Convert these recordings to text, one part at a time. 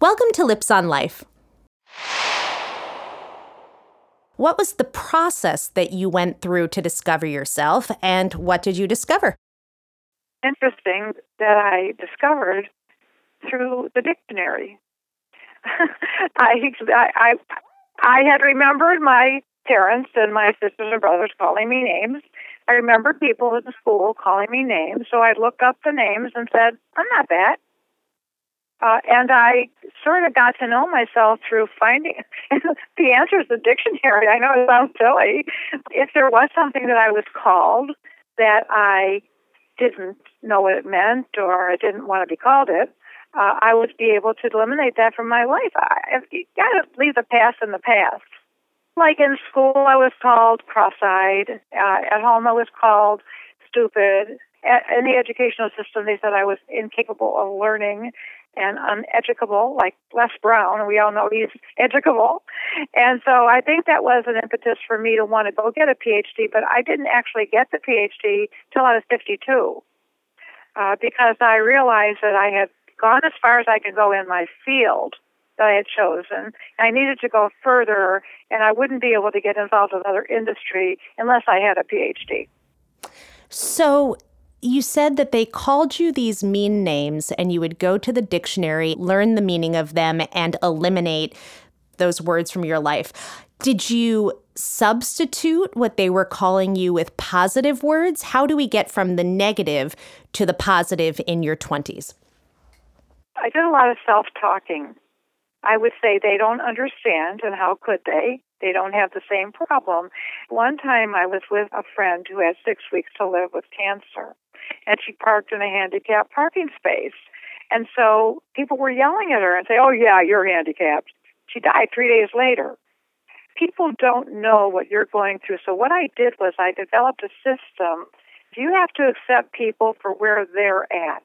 Welcome to Lips on Life. What was the process that you went through to discover yourself, and what did you discover? Interesting that I discovered through the dictionary. I, I I had remembered my parents and my sisters and brothers calling me names. I remembered people the school calling me names, so I looked up the names and said, "I'm not that." Uh, and I sort of got to know myself through finding the answer is the dictionary. I know it sounds silly. If there was something that I was called that I didn't know what it meant or I didn't want to be called it, uh, I would be able to eliminate that from my life. I, you got to leave the past in the past. Like in school, I was called cross-eyed. Uh, at home, I was called stupid. In the educational system, they said I was incapable of learning and uneducable, like Les Brown. We all know he's educable. And so I think that was an impetus for me to want to go get a PhD, but I didn't actually get the PhD till I was 52 uh, because I realized that I had gone as far as I could go in my field that I had chosen. I needed to go further, and I wouldn't be able to get involved with other industry unless I had a PhD. So, you said that they called you these mean names and you would go to the dictionary, learn the meaning of them, and eliminate those words from your life. Did you substitute what they were calling you with positive words? How do we get from the negative to the positive in your 20s? I did a lot of self talking. I would say they don't understand, and how could they? They don't have the same problem. One time I was with a friend who had six weeks to live with cancer and she parked in a handicapped parking space. And so people were yelling at her and say, "Oh yeah, you're handicapped." She died 3 days later. People don't know what you're going through. So what I did was I developed a system. You have to accept people for where they're at,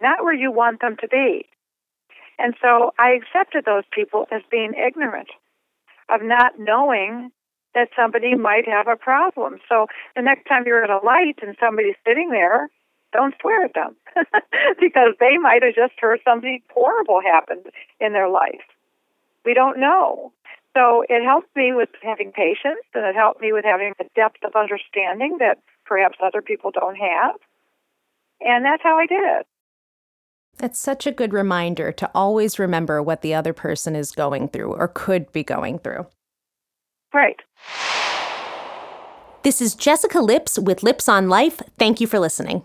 not where you want them to be. And so I accepted those people as being ignorant of not knowing that somebody might have a problem. So the next time you're at a light and somebody's sitting there, don't swear at them because they might have just heard something horrible happen in their life. We don't know. So it helped me with having patience and it helped me with having a depth of understanding that perhaps other people don't have. And that's how I did it. That's such a good reminder to always remember what the other person is going through or could be going through. Right. This is Jessica Lips with Lips on Life. Thank you for listening.